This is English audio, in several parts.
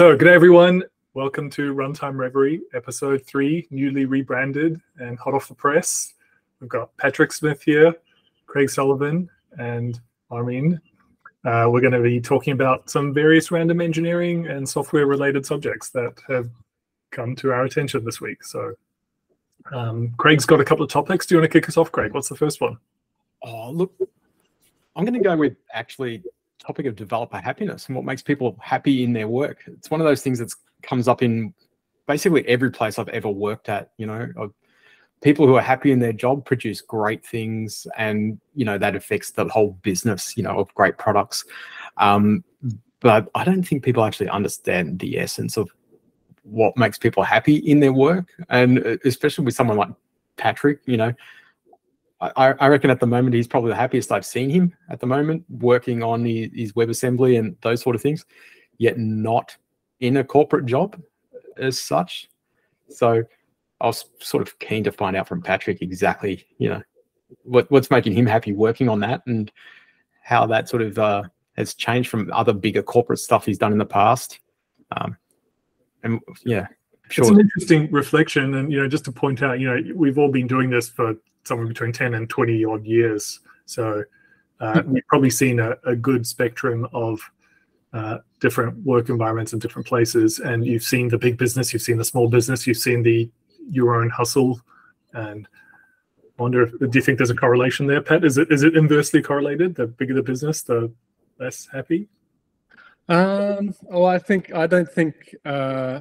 So, good day, everyone. Welcome to Runtime Reverie, episode three, newly rebranded and hot off the press. We've got Patrick Smith here, Craig Sullivan, and Armin. Uh, we're going to be talking about some various random engineering and software related subjects that have come to our attention this week. So, um, Craig's got a couple of topics. Do you want to kick us off, Craig? What's the first one? Oh, look, I'm going to go with actually topic of developer happiness and what makes people happy in their work. It's one of those things that comes up in basically every place I've ever worked at. You know, people who are happy in their job produce great things, and you know that affects the whole business. You know, of great products. Um, but I don't think people actually understand the essence of what makes people happy in their work, and uh, especially with someone like Patrick. You know, I, I, reckon at the moment he's probably the happiest I've seen him at the moment, working on his, his WebAssembly and those sort of things, yet not in a corporate job as such. So I was sort of keen to find out from Patrick exactly, you know, what, what's making him happy working on that and how that sort of uh, has changed from other bigger corporate stuff he's done in the past. Um, and yeah, sure. It's an interesting reflection. And, you know, just to point out, you know, we've all been doing this for somewhere between 10 and 20 odd years. So uh, we've probably seen a, a good spectrum of uh, different work environments in different places. And you've seen the big business, you've seen the small business, you've seen the your own hustle. And I wonder if, do you think there's a correlation there, Pat? Is it is it inversely correlated? The bigger the business, the less happy? Um, well, I think I don't think uh,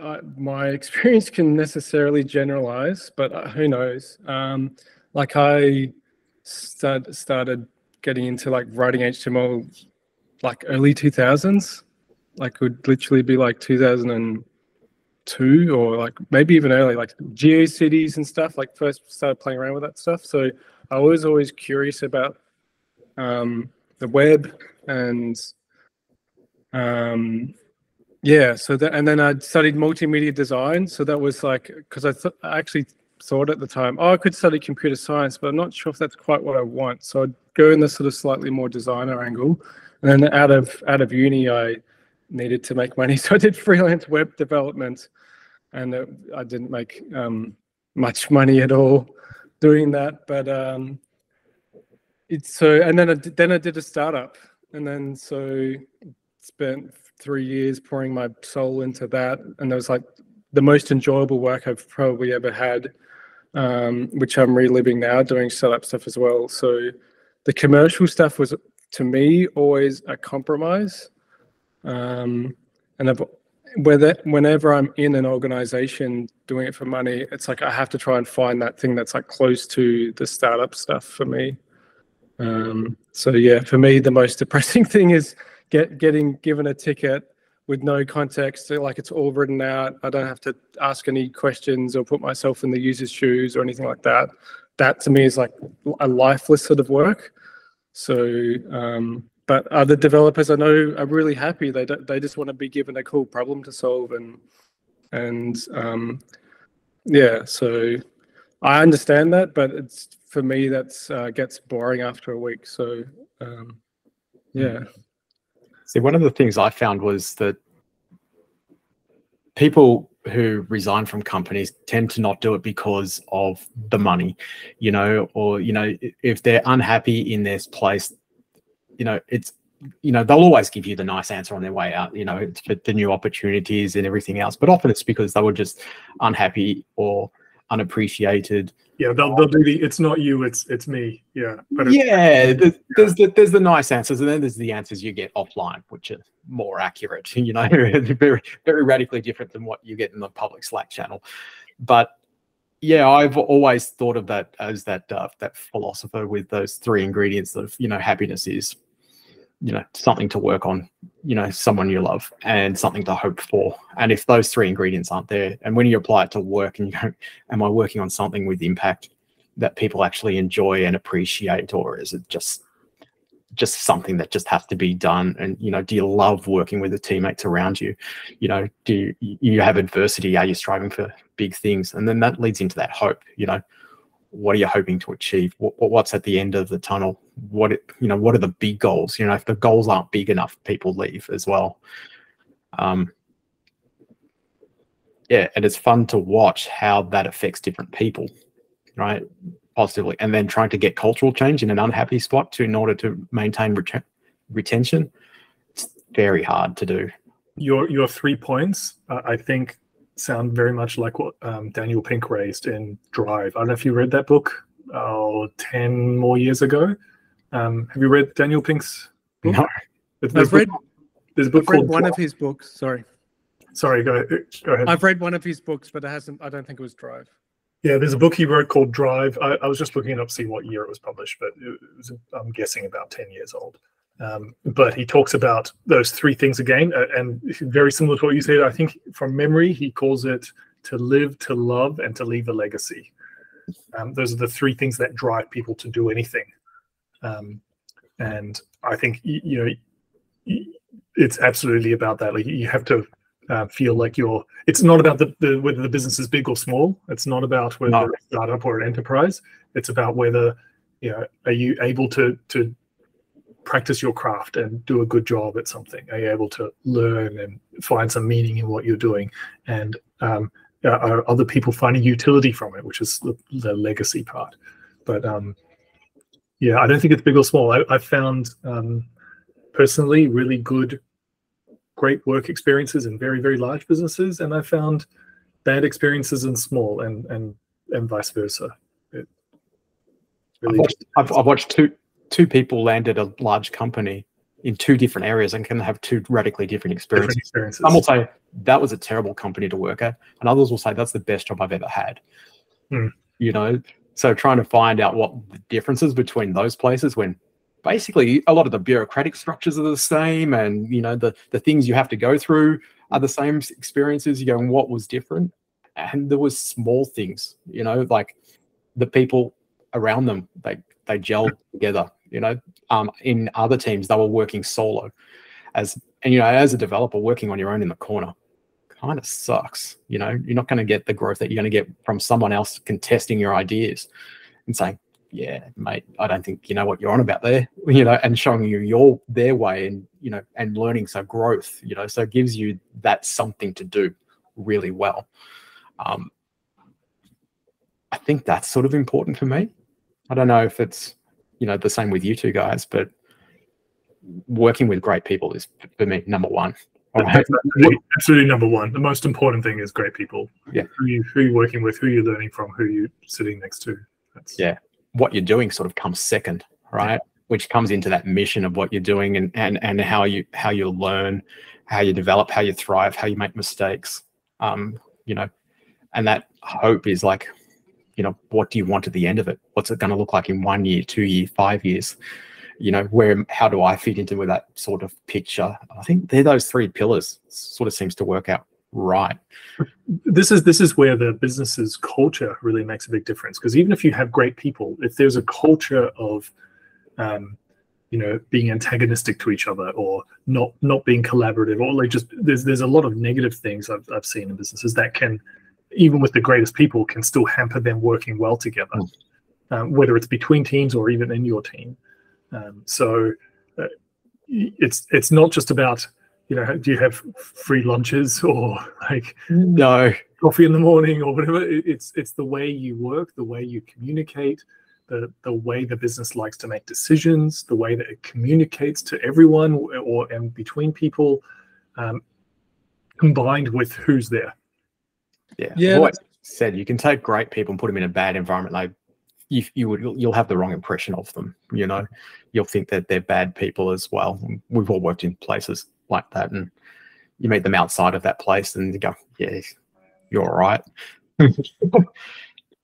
uh, my experience can necessarily generalize, but uh, who knows? Um, like I start, started getting into like writing HTML like early 2000s, like would literally be like 2002 or like maybe even early, like GeoCities and stuff. Like first started playing around with that stuff. So I was always curious about um, the web and um, yeah so that and then i studied multimedia design so that was like because I, th- I actually thought at the time oh i could study computer science but i'm not sure if that's quite what i want. So i'd go in the sort of slightly more designer angle and then out of out of uni i needed to make money so i did freelance web development and it, i didn't make um, much money at all doing that but um, it's so and then I, then I did a startup and then so spent three years pouring my soul into that, and it was like the most enjoyable work I've probably ever had, um, which I'm reliving now, doing setup stuff as well. So the commercial stuff was to me always a compromise, um, and I've, whether whenever I'm in an organization doing it for money, it's like I have to try and find that thing that's like close to the startup stuff for me. Um, so yeah, for me, the most depressing thing is get getting given a ticket with no context, like it's all written out. I don't have to ask any questions or put myself in the user's shoes or anything like that. That to me is like a lifeless sort of work. So, um, but other developers I know are really happy. They they just want to be given a cool problem to solve and and um, yeah. So I understand that, but it's for me that's uh, gets boring after a week. So um, yeah. See, one of the things I found was that people who resign from companies tend to not do it because of the money, you know, or, you know, if they're unhappy in this place, you know, it's, you know, they'll always give you the nice answer on their way out, you know, the new opportunities and everything else. But often it's because they were just unhappy or unappreciated. Yeah they'll, they'll do the it's not you it's it's me. Yeah but yeah there's, there's the there's the nice answers and then there's the answers you get offline which are more accurate you know very very radically different than what you get in the public slack channel. But yeah i've always thought of that as that uh, that philosopher with those three ingredients of you know happiness is you know something to work on you know someone you love and something to hope for and if those three ingredients aren't there and when you apply it to work and you go am i working on something with impact that people actually enjoy and appreciate or is it just just something that just has to be done and you know do you love working with the teammates around you you know do you, you have adversity are you striving for big things and then that leads into that hope you know what are you hoping to achieve? What, what's at the end of the tunnel? What it you know? What are the big goals? You know, if the goals aren't big enough, people leave as well. Um, yeah, and it's fun to watch how that affects different people, right? Positively, and then trying to get cultural change in an unhappy spot to in order to maintain ret- retention. It's very hard to do. Your your three points, uh, I think, sound very much like what um, Daniel Pink raised in Drive. I don't know if you read that book oh, 10 more years ago. Um, have you read Daniel Pink's book? No. There's, I've read, there's a book I've read called one Drive. of his books. Sorry, Sorry, go, go ahead. I've read one of his books, but it hasn't. I don't think it was Drive. Yeah, there's a book he wrote called Drive. I, I was just looking it up to see what year it was published, but it was, I'm guessing about 10 years old. Um, but he talks about those three things again, uh, and very similar to what you said. I think from memory, he calls it to live, to love, and to leave a legacy. Um, those are the three things that drive people to do anything. Um, and I think you know it's absolutely about that. Like you have to uh, feel like you're. It's not about the, the whether the business is big or small. It's not about whether No. you're a startup or an enterprise. It's about whether you know are you able to to practice your craft and do a good job at something? Are you able to learn and find some meaning in what you're doing? And um, are- are other people finding utility from it, which is the, the legacy part? But um, yeah, I don't think it's big or small. I, I found um, personally really good, great work experiences in very very large businesses, and I found bad experiences in small, and and and vice versa. It I've really watched, I've, I've watched two two people land at a large company in two different areas and can have two radically different experiences. different experiences. Some will say that was a terrible company to work at, and others will say that's the best job I've ever had. Hmm. You know, so trying to find out what the differences between those places when basically a lot of the bureaucratic structures are the same and you know the the things you have to go through are the same experiences. You go and what was different? And there was small things you know like the people around them they they gelled together you know um in other teams they were working solo as and you know as a developer working on your own in the corner kind of sucks you know? You're not going to get the growth that you're going to get from someone else contesting your ideas and saying yeah mate i don't think you know what you're on about there you know and showing you your their way and you know and learning. So growth you know so it gives you that something to do really well. Um i think that's sort of important for me. I don't know if it's you know the same with you two guys but working with great people is for me number one all right That's absolutely, number one. The most important thing is great people. Yeah. Who you who you're working with, who you're learning from, who you're sitting next to. That's, Yeah. what you're doing sort of comes second right which comes into that mission of what you're doing and and and how you how you learn how you develop how you thrive how you make mistakes um you know and that hope is like you know what do you want at the end of it what's it going to look like in one year two year five years you know where how do i fit into with that sort of picture i think they're those three pillars sort of seems to work out right This is this is where the business's culture really makes a big difference. Because even if you have great people, if there's a culture of um, you know being antagonistic to each other or not not being collaborative or like just there's there's a lot of negative things I've, I've seen in businesses that can even with the greatest people can still hamper them working well together Mm. um, whether it's between teams or even in your team um, so uh, it's it's not just about you know do you have free lunches or like no coffee in the morning or whatever. It- It's it's the way you work, the way you communicate, the the way the business likes to make decisions, the way that it communicates to everyone or and between people, um, combined with who's there. Yeah, Yeah, I've always said you can take great people and put them in a bad environment. Like you, you would, you'll have the wrong impression of them. You know, you'll think that they're bad people as well. We've all worked in places like that, and you meet them outside of that place, and you go, "Yeah, you're all right."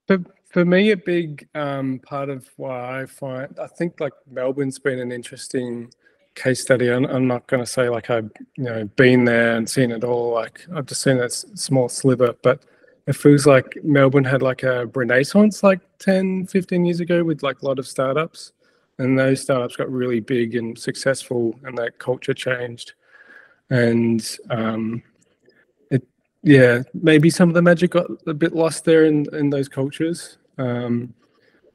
For, for me, a big um, part of why I find, I think like Melbourne's been an interesting case study. I'm, I'm not going to say like I've you know been there and seen it all. Like I've just seen a small sliver, but it feels like Melbourne had like a renaissance like 10, 15 years ago with like a lot of startups. And those startups got really big and successful, and that culture changed. And um, it, yeah, maybe some of the magic got a bit lost there in in those cultures. Um,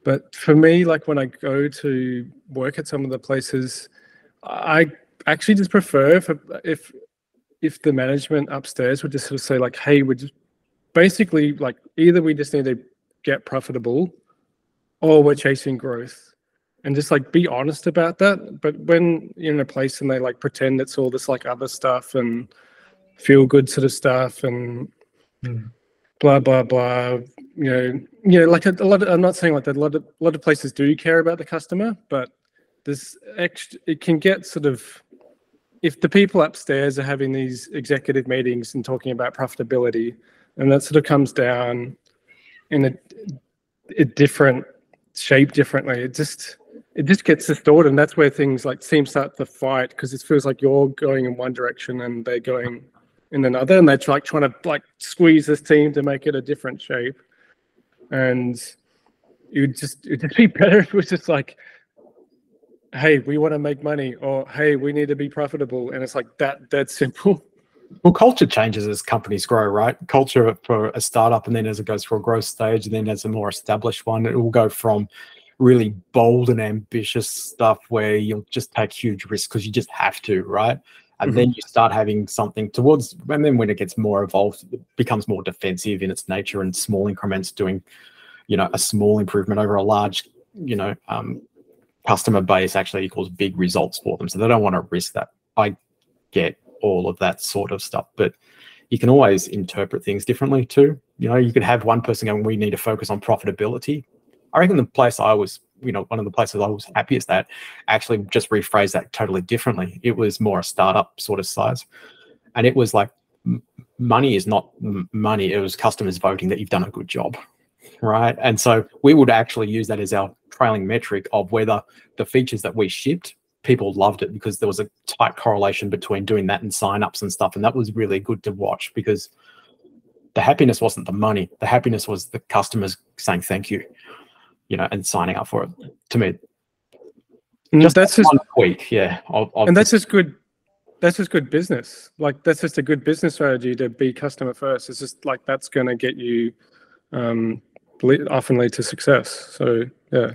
but for me, like when I go to work at some of the places, I actually just prefer if if if the management upstairs would just sort of say like, "Hey, we're just basically like either we just need to get profitable or we're chasing growth and just like be honest about that but when you're in a place and they like pretend it's all this like other stuff and feel good sort of stuff and Mm. blah blah blah you know you know like a, a lot of, i'm not saying like that a lot of a lot of places do care about the customer but this extra it can get sort of if the people upstairs are having these executive meetings and talking about profitability and that sort of comes down in a, a different shape differently. It just it just gets distorted and that's where things like teams start to fight because it feels like you're going in one direction and they're going in another and they're like trying to like squeeze this team to make it a different shape. And it would just it would just be better if it was just like hey we want to make money or hey we need to be profitable and it's like that that simple Well, culture changes as companies grow, right? Culture for a startup, and then as it goes through a growth stage, and then as a more established one, it will go from really bold and ambitious stuff where you'll just take huge risks because you just have to, right? And then you start having something towards, and then when it gets more evolved, it becomes more defensive in its nature and small increments, doing, you know, a small improvement over a large, you know, um, customer base actually equals big results for them. So they don't want to risk that. I get all of that sort of stuff, but you can always interpret things differently too. You know, you could have one person going, "We need to focus on profitability." I reckon the place I was, you know, one of the places I was happiest that actually just rephrased that totally differently. It was more a startup sort of size, and it was like, money is not money. It was customers voting that you've done a good job, right? And so we would actually use that as our trailing metric of whether the features that we shipped people loved it because there was a tight correlation between doing that and sign-ups and stuff and that was really good to watch because the happiness wasn't the money the happiness was the customers saying thank you you know and signing up for it. To me just that's that just one tweak yeah and that's just good that's just good business. Like that's just a good business strategy to be customer first. It's just like that's going to get you um often lead to success. So yeah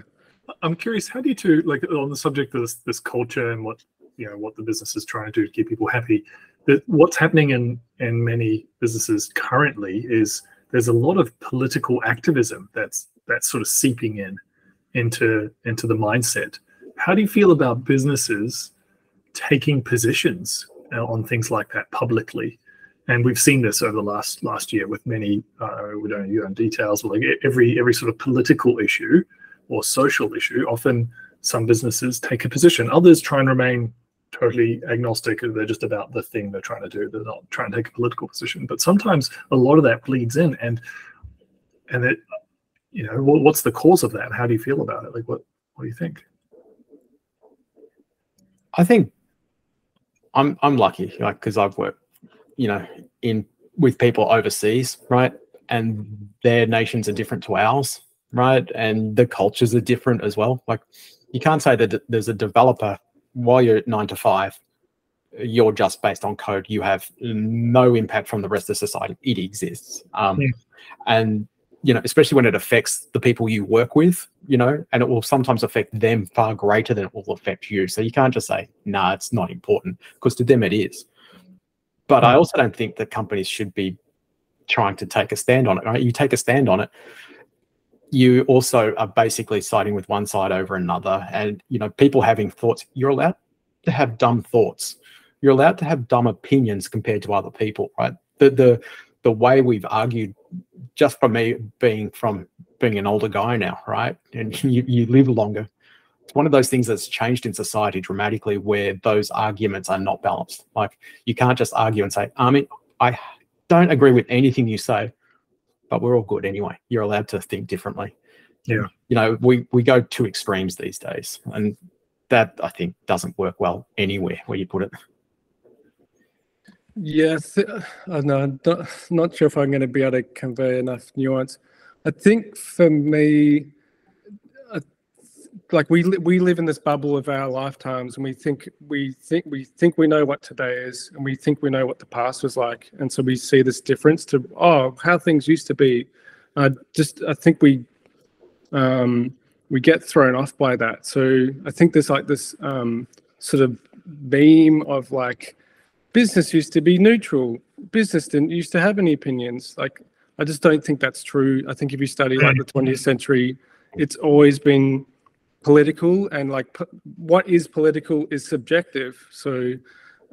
I'm curious, how do you two like on the subject of this, this culture and what you know what the business is trying to do to keep people happy? That what's happening in in many businesses currently is there's a lot of political activism that's that's sort of seeping in into into the mindset. How do you feel about businesses taking positions uh, on things like that publicly? And we've seen this over the last last year with many. Uh, we don't into details, but like every every sort of political issue or social issue, often some businesses take a position. Others try and remain totally agnostic. They're just about the thing they're trying to do. They're not trying to take a political position. But sometimes a lot of that bleeds in, and and it, you know, what, what's the cause of that? How do you feel about it? Like, what what do you think? I think I'm I'm lucky, like because I've worked, you know, in with people overseas, right? And their nations are different to ours, right? And the cultures are different as well. Like you can't say that there's a developer while you're at nine to five, you're just based on code. You have no impact from the rest of society. It exists, um, Yeah. and you know, especially when it affects the people you work with, you know, and it will sometimes affect them far greater than it will affect you. So you can't just say, "Nah, it's not important," because to them it is. But I Mm. also don't think that companies should be trying to take a stand on it. Right? You take a stand on it, you also are basically siding with one side over another. And you know, people having thoughts, you're allowed to have dumb thoughts. You're allowed to have dumb opinions compared to other people, right? The the the way we've argued, just from me being from being an older guy now, right? And you, you live longer. It's one of those things that's changed in society dramatically where those arguments are not balanced. Like you can't just argue and say, I mean, I don't agree with anything you say, but we're all good anyway. You're allowed to think differently. Yeah. You know, we we go to extremes these days, and that I think doesn't work well anywhere where you put it. Yes, I know. Not, not sure if I'm going to be able to convey enough nuance. I think for me, like we we live in this bubble of our lifetimes, and we think we think we think we know what today is, and we think we know what the past was like, and so we see this difference to oh how things used to be. I just I think we um, we get thrown off by that. So I think there's like this um, sort of beam of like business used to be neutral. Business didn't used to have any opinions. Like I just don't think that's true. I think if you study like the 20th century, it's always been political and like p- what is political is subjective. So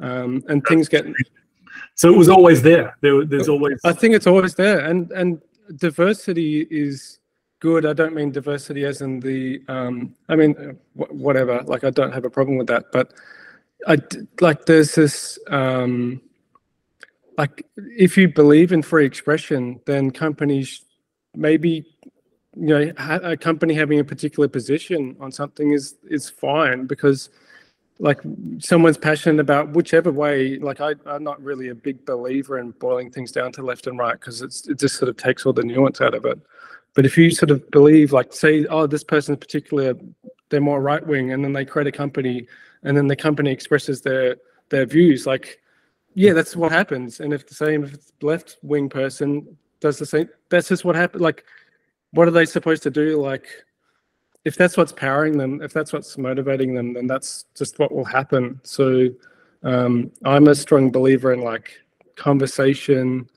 um, and things get So it was always there. There, there's always. I think it's always there, and and diversity is good. I don't mean diversity as in the. Um, I mean, whatever. Like, I don't have a problem with that, but i like. There's this. Um, like, if you believe in free expression, then companies maybe. You know, a company having a particular position on something is is fine because like someone's passionate about whichever way like I, i'm not really a big believer in boiling things down to left and right because it's it just sort of takes all the nuance out of it. But if you sort of believe like say oh this person's particular they're more right wing and then they create a company and then the company expresses their their views like yeah that's what happens. And if the same if left wing person does the same that's just what happened like what are they supposed to do like if that's what's powering them, if that's what's motivating them, then that's just what will happen. So um, I'm a strong believer in like conversation.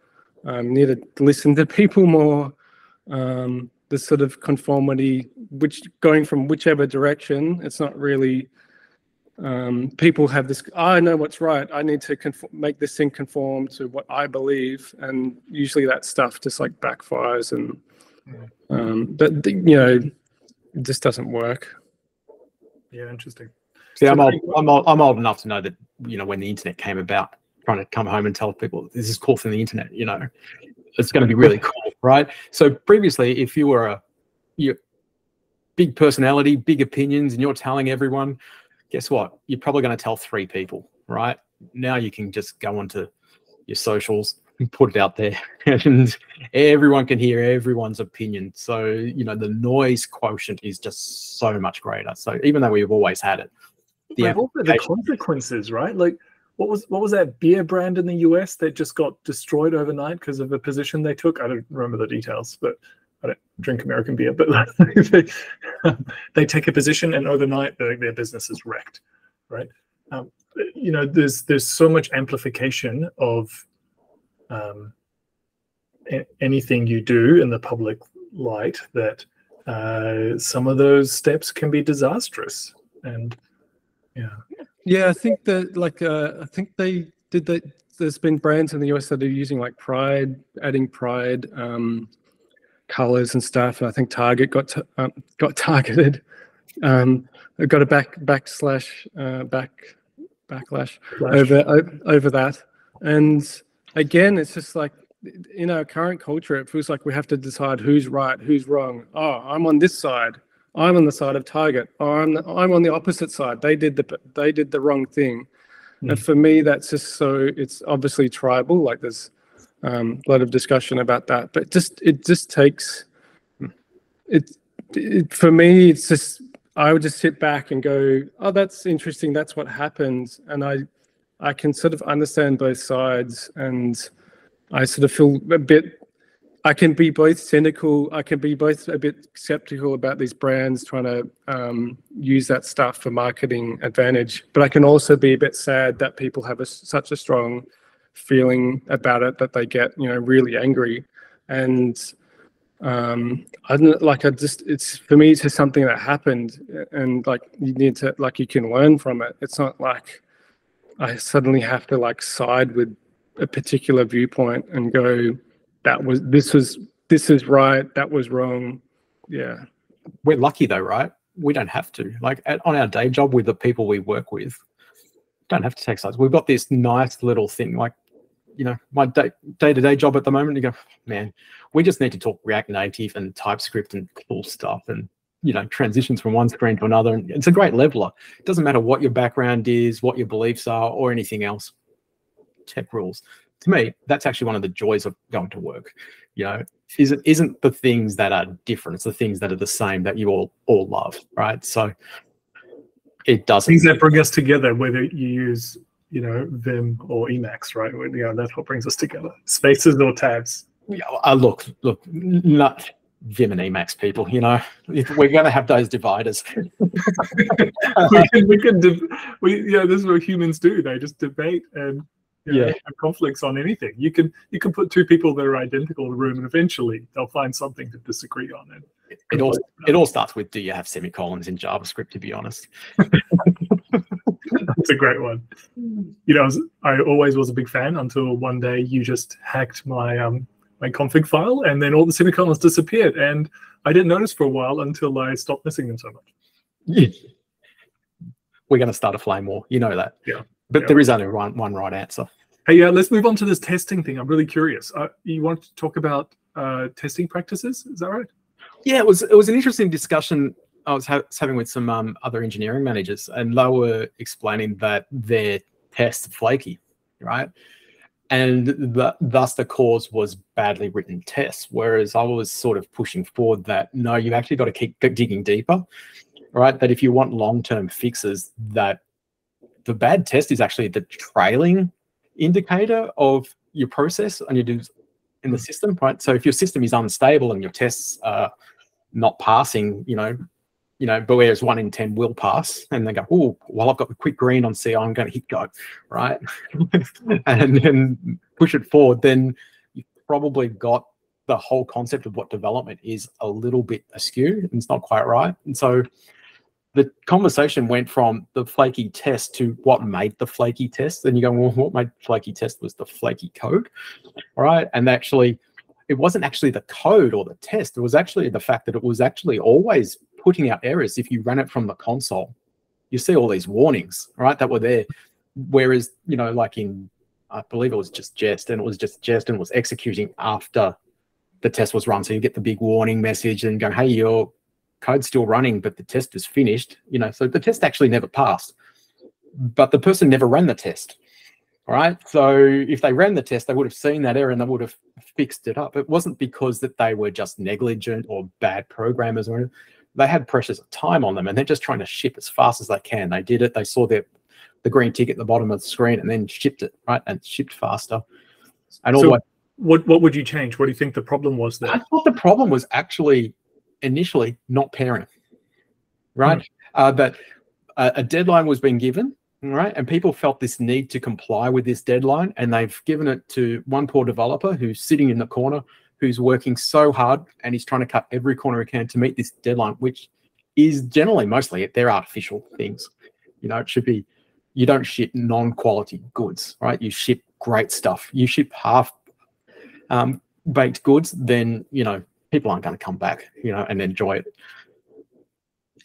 Um, need to listen to people more. Um, this sort of conformity, which going from whichever direction, it's not really. Um, people have this. I know what's right. I need to conform, make this thing conform to what I believe, and usually that stuff just like backfires. And um, but you know, this doesn't work. Yeah, interesting. See, I'm old, I'm old. I'm old enough to know that you know when the internet came about, trying to come home and tell people this is cool from the internet. You know, it's going to be really cool, right? So previously, if you were a you big personality, big opinions, and you're telling everyone, guess what? You're probably going to tell three people, right? Now you can just go onto your socials and put it out there, and everyone can hear everyone's opinion. So you know the noise quotient is just so much greater. So even though we've always had it, the the consequences, right? Like, what was what was that beer brand in the US that just got destroyed overnight because of a position they took? I don't remember the details, but I don't drink American beer. But they, they take a position, and overnight their, their business is wrecked, right? Um, you know, there's there's so much amplification of um, anything you do in the public light that uh, some of those steps can be disastrous, and yeah. Yeah, I think that like uh, I think they did that. There's been brands in the US that are using like Pride, adding Pride um, colors and stuff. And I think Target got t- um, got targeted. Um, got a back backslash uh, back backlash over o- over that. And again, it's just like in our current culture, it feels like we have to decide who's right, who's wrong. Oh, I'm on this side. I'm on the side of Target. Or I'm I'm on the opposite side. They did the they did the wrong thing. And for me, that's just so it's obviously tribal. Like there's um, a lot of discussion about that, but just it just takes it, it for me. It's just I would just sit back and go, oh, that's interesting. That's what happens, and I I can sort of understand both sides, and I sort of feel a bit. I can be both cynical. I can be both a bit skeptical about these brands trying to um, use that stuff for marketing advantage, but I can also be a bit sad that people have a, such a strong feeling about it that they get, you know, really angry. And um, I don't like. I just it's for me. It's just something that happened, and like you need to like you can learn from it. It's not like I suddenly have to like side with a particular viewpoint and go that was this was this is right that was wrong yeah we're lucky though, right? We don't have to. Like at, on our day job with the people we work with, don't have to take sides. We've got this nice little thing, like you know, my day to day job at the moment. You go, man, we just need to talk React Native and TypeScript and cool stuff, and you know, transitions from one screen to another. And it's a great leveler. It doesn't matter what your background is, what your beliefs are, or anything else. Tech rules. To me, that's actually one of the joys of going to work. You know, isn't isn't the things that are different it's the things that are the same that you all all love right so it doesn't things that bring us together, whether you use, you know, Vim or Emacs, right? Well, Yeah, that's what brings us together. Spaces or tabs. Yeah, uh, look look not vim and emacs people you know we're going to have those dividers we can, we can, we, yeah, this is what humans do. They just debate and You know, Yeah. have conflicts on anything. You can you can put two people that are identical in a room, and eventually they'll find something to disagree on. And It all conflict. it all starts with do you have semicolons in JavaScript? To be honest, That's a great one. You know, I, was, I always was a big fan until one day you just hacked my um my config file, and then all the semicolons disappeared, and I didn't notice for a while until I stopped missing them so much. we're going to start a flame war. You know that. Yeah. But Yeah. there is only one one right answer. Hey, uh, let's move on to this testing thing. I'm really curious. Uh, you want to talk about uh, testing practices? Is that right? Yeah, it was it was an interesting discussion I was, ha- was having with some um, other engineering managers, and they were explaining that their tests are flaky, right? And the, thus the cause was badly written tests. Whereas I was sort of pushing forward that no, you've actually got to keep digging deeper, right? That if you want long term fixes, that the bad test is actually the trailing indicator of your process and your do in the hmm. system, right? So if your system is unstable and your tests are not passing, you know, you know, whereas one in ten will pass, and they go, oh, well, I've got the quick green on CI, I'm going to hit go, right, and then push it forward. Then you've probably got the whole concept of what development is a little bit askew, and it's not quite right. And so the conversation went from the flaky test to what made the flaky test. And you go, well, what made flaky test was the flaky code, right? And actually, it wasn't actually the code or the test. It was actually the fact that it was actually always putting out errors. If you ran it from the console, you see all these warnings, right, that were there. Whereas, you know, like in, I believe it was just Jest, and it was just Jest and was executing after the test was run. So you get the big warning message and go, hey, your code's still running, but the test is finished. You know, so the test actually never passed, but the person never ran the test. Right. So if they ran the test, they would have seen that error and they would have fixed it up. It wasn't because that they were just negligent or bad programmers or anything. They had pressures of time on them and they're just trying to ship as fast as they can. They did it. They saw their the green tick at the bottom of the screen and then shipped it, right? And shipped faster. And all So- way What What would you change? What do you think the problem was there? I thought the problem was actually initially not pairing, right? Uh, that a, a deadline was being given, right? And people felt this need to comply with this deadline, and they've given it to one poor developer who's sitting in the corner, who's working so hard, and he's trying to cut every corner he can to meet this deadline, which is generally mostly they're artificial things. You know, it should be you don't ship non-quality goods, right? You ship great stuff. You ship half um, baked goods, then you know people aren't going to come back, you know, and enjoy it.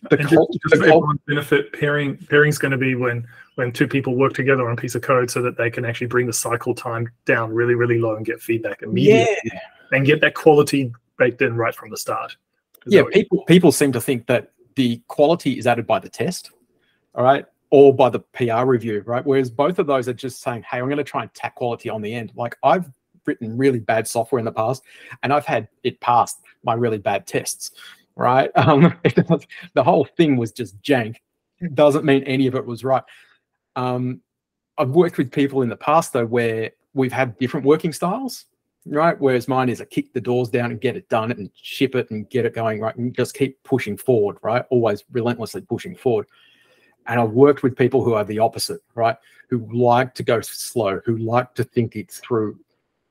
The And cul- just, just everyone's benefit, pairing pairing is going to be when when two people work together on a piece of code so that they can actually bring the cycle time down really really low and get feedback immediately yeah, and get that quality baked in right from the start. Is yeah. People people seem to think that the quality is added by the test, all right, or by the PR review, right? Whereas both of those are just saying, "Hey, I'm going to try and tack quality on the end." Like I've written really bad software in the past, and I've had it pass my really bad tests, right? Um, the whole thing was just jank. Doesn't mean any of it was right. Um, I've worked with people in the past though where we've had different working styles, right? Whereas mine is a kick the doors down and get it done and ship it and get it going, right? And just keep pushing forward, right? Always relentlessly pushing forward. And I've worked with people who are the opposite, right? Who like to go slow, who like to think it through.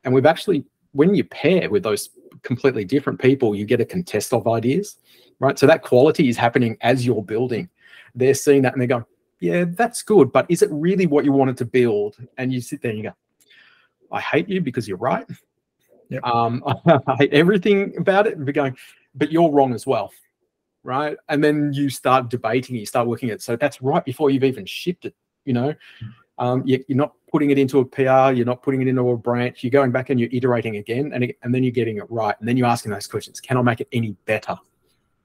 And we've actually, when you pair with those completely different people, you get a contest of ideas, right? So that quality is happening as you're building. They're seeing that and they're going, yeah, that's good, but is it really what you wanted to build? And you sit there and you go, I hate you because you're right. Yep. Um, I hate everything about it. And be going, but you're wrong as well, right? And then you start debating, you start working it. So that's right before you've even shipped it. You know, um, you, you're not putting it into a PR, you're not putting it into a branch. You're going back and you're iterating again, and and then you're getting it right, and then you're asking those questions. Can I make it any better?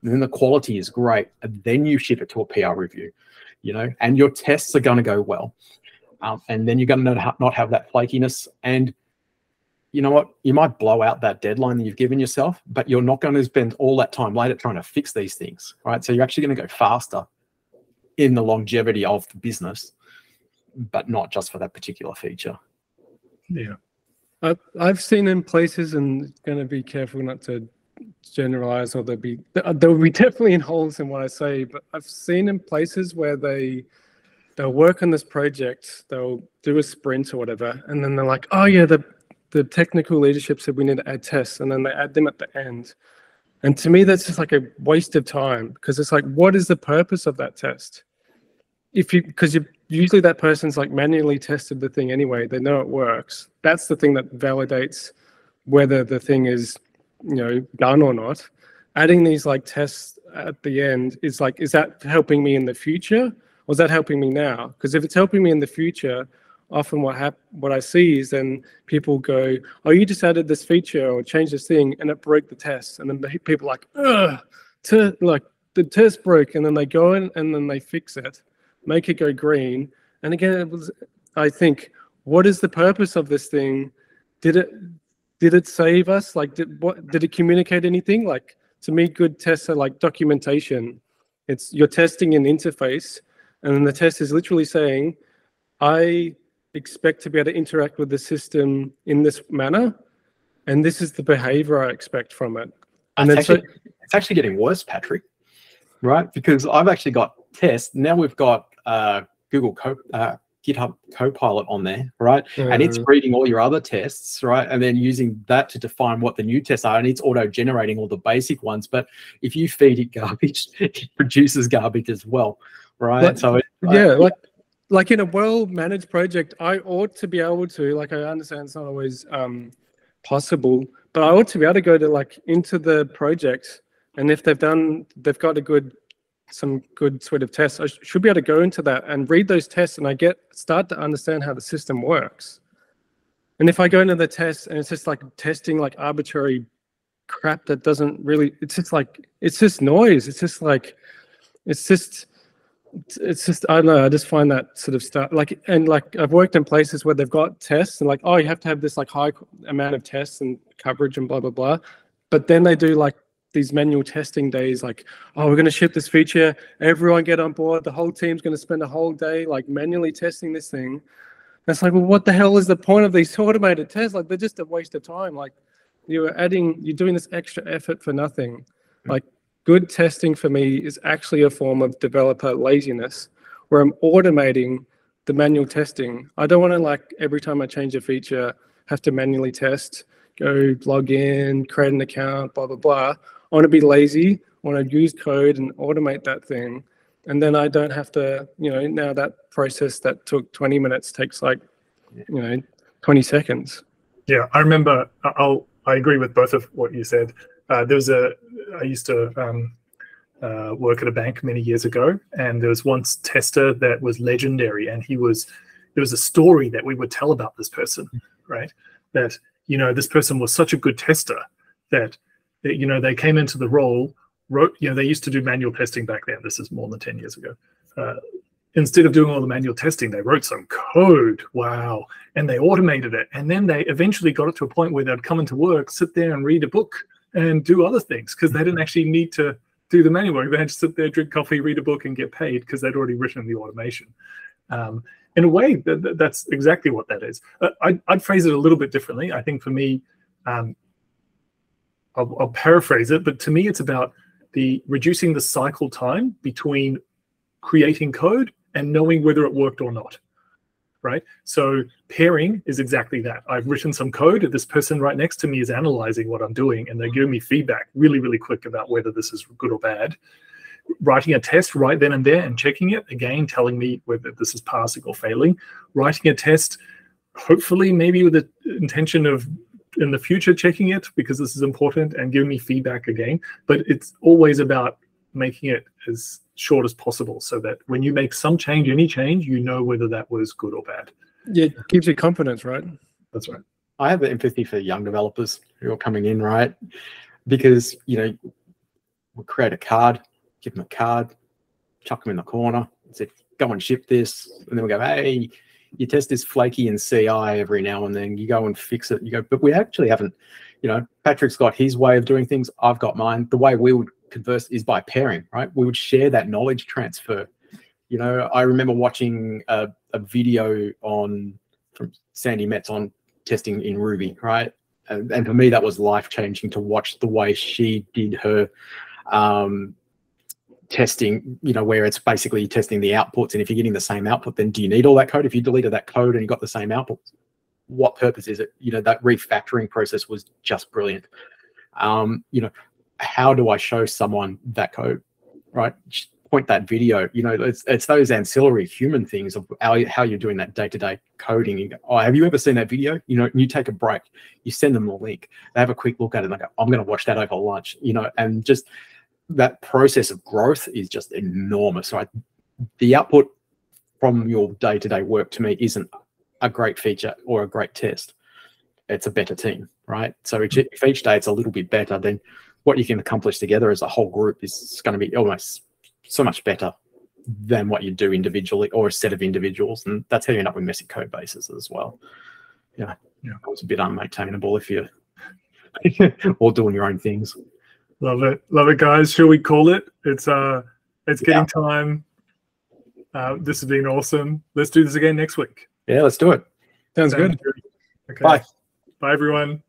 And then the quality is great, and then you ship it to a PR review. You know, and your tests are going to go well. Um, and then you're going to not have that flakiness. And you know what? You might blow out that deadline that you've given yourself, but you're not going to spend all that time later trying to fix these things, right? So you're actually going to go faster in the longevity of the business, but not just for that particular feature. yeah. I've seen in places, and going to be careful not to generalize, or there'll be there will be definitely in holes in what I say. But I've seen in places where they they'll work on this project, they'll do a sprint or whatever, and then they're like, oh yeah, the the technical leadership said we need to add tests, and then they add them at the end. And to me, that's just like a waste of time because it's like, what is the purpose of that test? If you because you usually that person's like manually tested the thing anyway, they know it works. That's the thing that validates whether the thing is, you know, done or not. Adding these like tests at the end is like, is that helping me in the future? Or is that helping me now? Because if it's helping me in the future, often what hap- what I see is then people go, "Oh, you just added this feature or changed this thing, and it broke the test." And then people like, "Ugh, t- like the test broke," and then they go in and then they fix it, make it go green. And again, it was, I think, what is the purpose of this thing? Did it did it save us? Like, did what did it communicate anything? Like to me, good tests are like documentation. It's you're testing an interface, and then the test is literally saying, I expect to be able to interact with the system in this manner, and this is the behavior I expect from it. And it's actually, so, it's actually getting worse, Patrick. Right? Because I've actually got tests. Now we've got uh, Google Co- uh, GitHub Copilot on there, right? And it's mm. reading all your other tests, right? And then using that to define what the new tests are. And it's auto generating all the basic ones. But if you feed it garbage, it produces garbage as well, right? Like, so, it, yeah, uh, like like in a well managed project, I ought to be able to, like, I understand it's not always um, possible, but I ought to be able to go to like into the project. And if they've done, they've got a good, some good suite of tests, I sh- should be able to go into that and read those tests and I get, start to understand how the system works. And if I go into the test and it's just like testing like arbitrary crap that doesn't really, it's just like, it's just noise. It's just like, it's just, it's just I don't know. I just find that sort of stuff like and like I've worked in places where they've got tests and like oh you have to have this like high amount of tests and coverage and blah blah blah, but then they do like these manual testing days like oh we're going to ship this feature. Everyone get on board. The whole team's going to spend a whole day like manually testing this thing. And it's like well what the hell is the point of these automated tests? Like they're just a waste of time. Like you're adding you're doing this extra effort for nothing. Hmm. Like good testing for me is actually a form of developer laziness where I'm automating the manual testing. I don't want to like every time I change a feature, have to manually test, go log in, create an account, blah, blah, blah. I want to be lazy, I want to use code and automate that thing. And then I don't have to, you know, now that process that took 20 minutes takes like, you know, 20 seconds. Yeah, I remember, I'll, I agree with both of what you said. Uh, there was a I used to um, uh, work at a bank many years ago, and there was once tester that was legendary, and he was there was a story that we would tell about this person, right? That you know this person was such a good tester that, you know they came into the role wrote you know they used to do manual testing back then. This is more than ten years ago. Uh, instead of doing all the manual testing, they wrote some code. Wow. And they automated it. And then they eventually got it to a point where they'd come into work, sit there and read a book and do other things because they didn't actually need to do the manual work. They had to sit there, drink coffee, read a book, and get paid because they'd already written the automation. Um, in a way, that, that's exactly what that is. Uh, I'd, I'd, phrase it a little bit differently. I think for me, um, I'll, I'll paraphrase it, but to me, it's about the reducing the cycle time between creating code and knowing whether it worked or not right? So pairing is exactly that. I've written some code. This person right next to me is analyzing what I'm doing, and they give me feedback really, really quick about whether this is good or bad. Writing a test right then and there and checking it again, telling me whether this is passing or failing. Writing a test, hopefully, maybe with the intention of in the future checking it because this is important and giving me feedback again. But it's always about making it as short as possible so that when you make some change, any change, you know whether that was good or bad. Yeah, it gives you confidence, right? That's right. I have empathy for young developers who are coming in, right? Because, you know, we'll create a card, give them a card, chuck them in the corner, say, go and ship this. And then we go, hey, you test is flaky in CI every now and then. You go and fix it. You go, but we actually haven't, you know, Patrick's got his way of doing things. I've got mine. The way we would converse is by pairing, right? We would share that knowledge transfer. You know, I remember watching a, a video on from Sandi Metz on testing in Ruby, right? And, and for me, that was life changing to watch the way she did her um, testing, you know, where it's basically testing the outputs. And if you're getting the same output, then do you need all that code? If you deleted that code and you got the same output, what purpose is it? You know, that refactoring process was just brilliant. Um, you know, how do I show someone that code? Right? Just point that video. You know, it's it's those ancillary human things of how, how you're doing that day-to-day coding. You go, oh, have you ever seen that video? You know, you take a break, you send them the link, they have a quick look at it, and they go, I'm gonna watch that over lunch, you know, and just that process of growth is just enormous. Right. The output from your day-to-day work to me isn't a great feature or a great test. It's a better team, right? So mm-hmm. if each day it's a little bit better, then what you can accomplish together as a whole group is going to be almost so much better than what you do individually or a set of individuals. And that's how you end up with messy code bases as well. Yeah. Yeah. It's a bit unmaintainable if you're all doing your own things. Love it. Love it, guys. Shall we call it? It's uh it's getting yeah. time. Uh, this has been awesome. Let's do this again next week. Yeah, let's do it. Sounds, Sounds good. good. Okay. Bye. Bye everyone.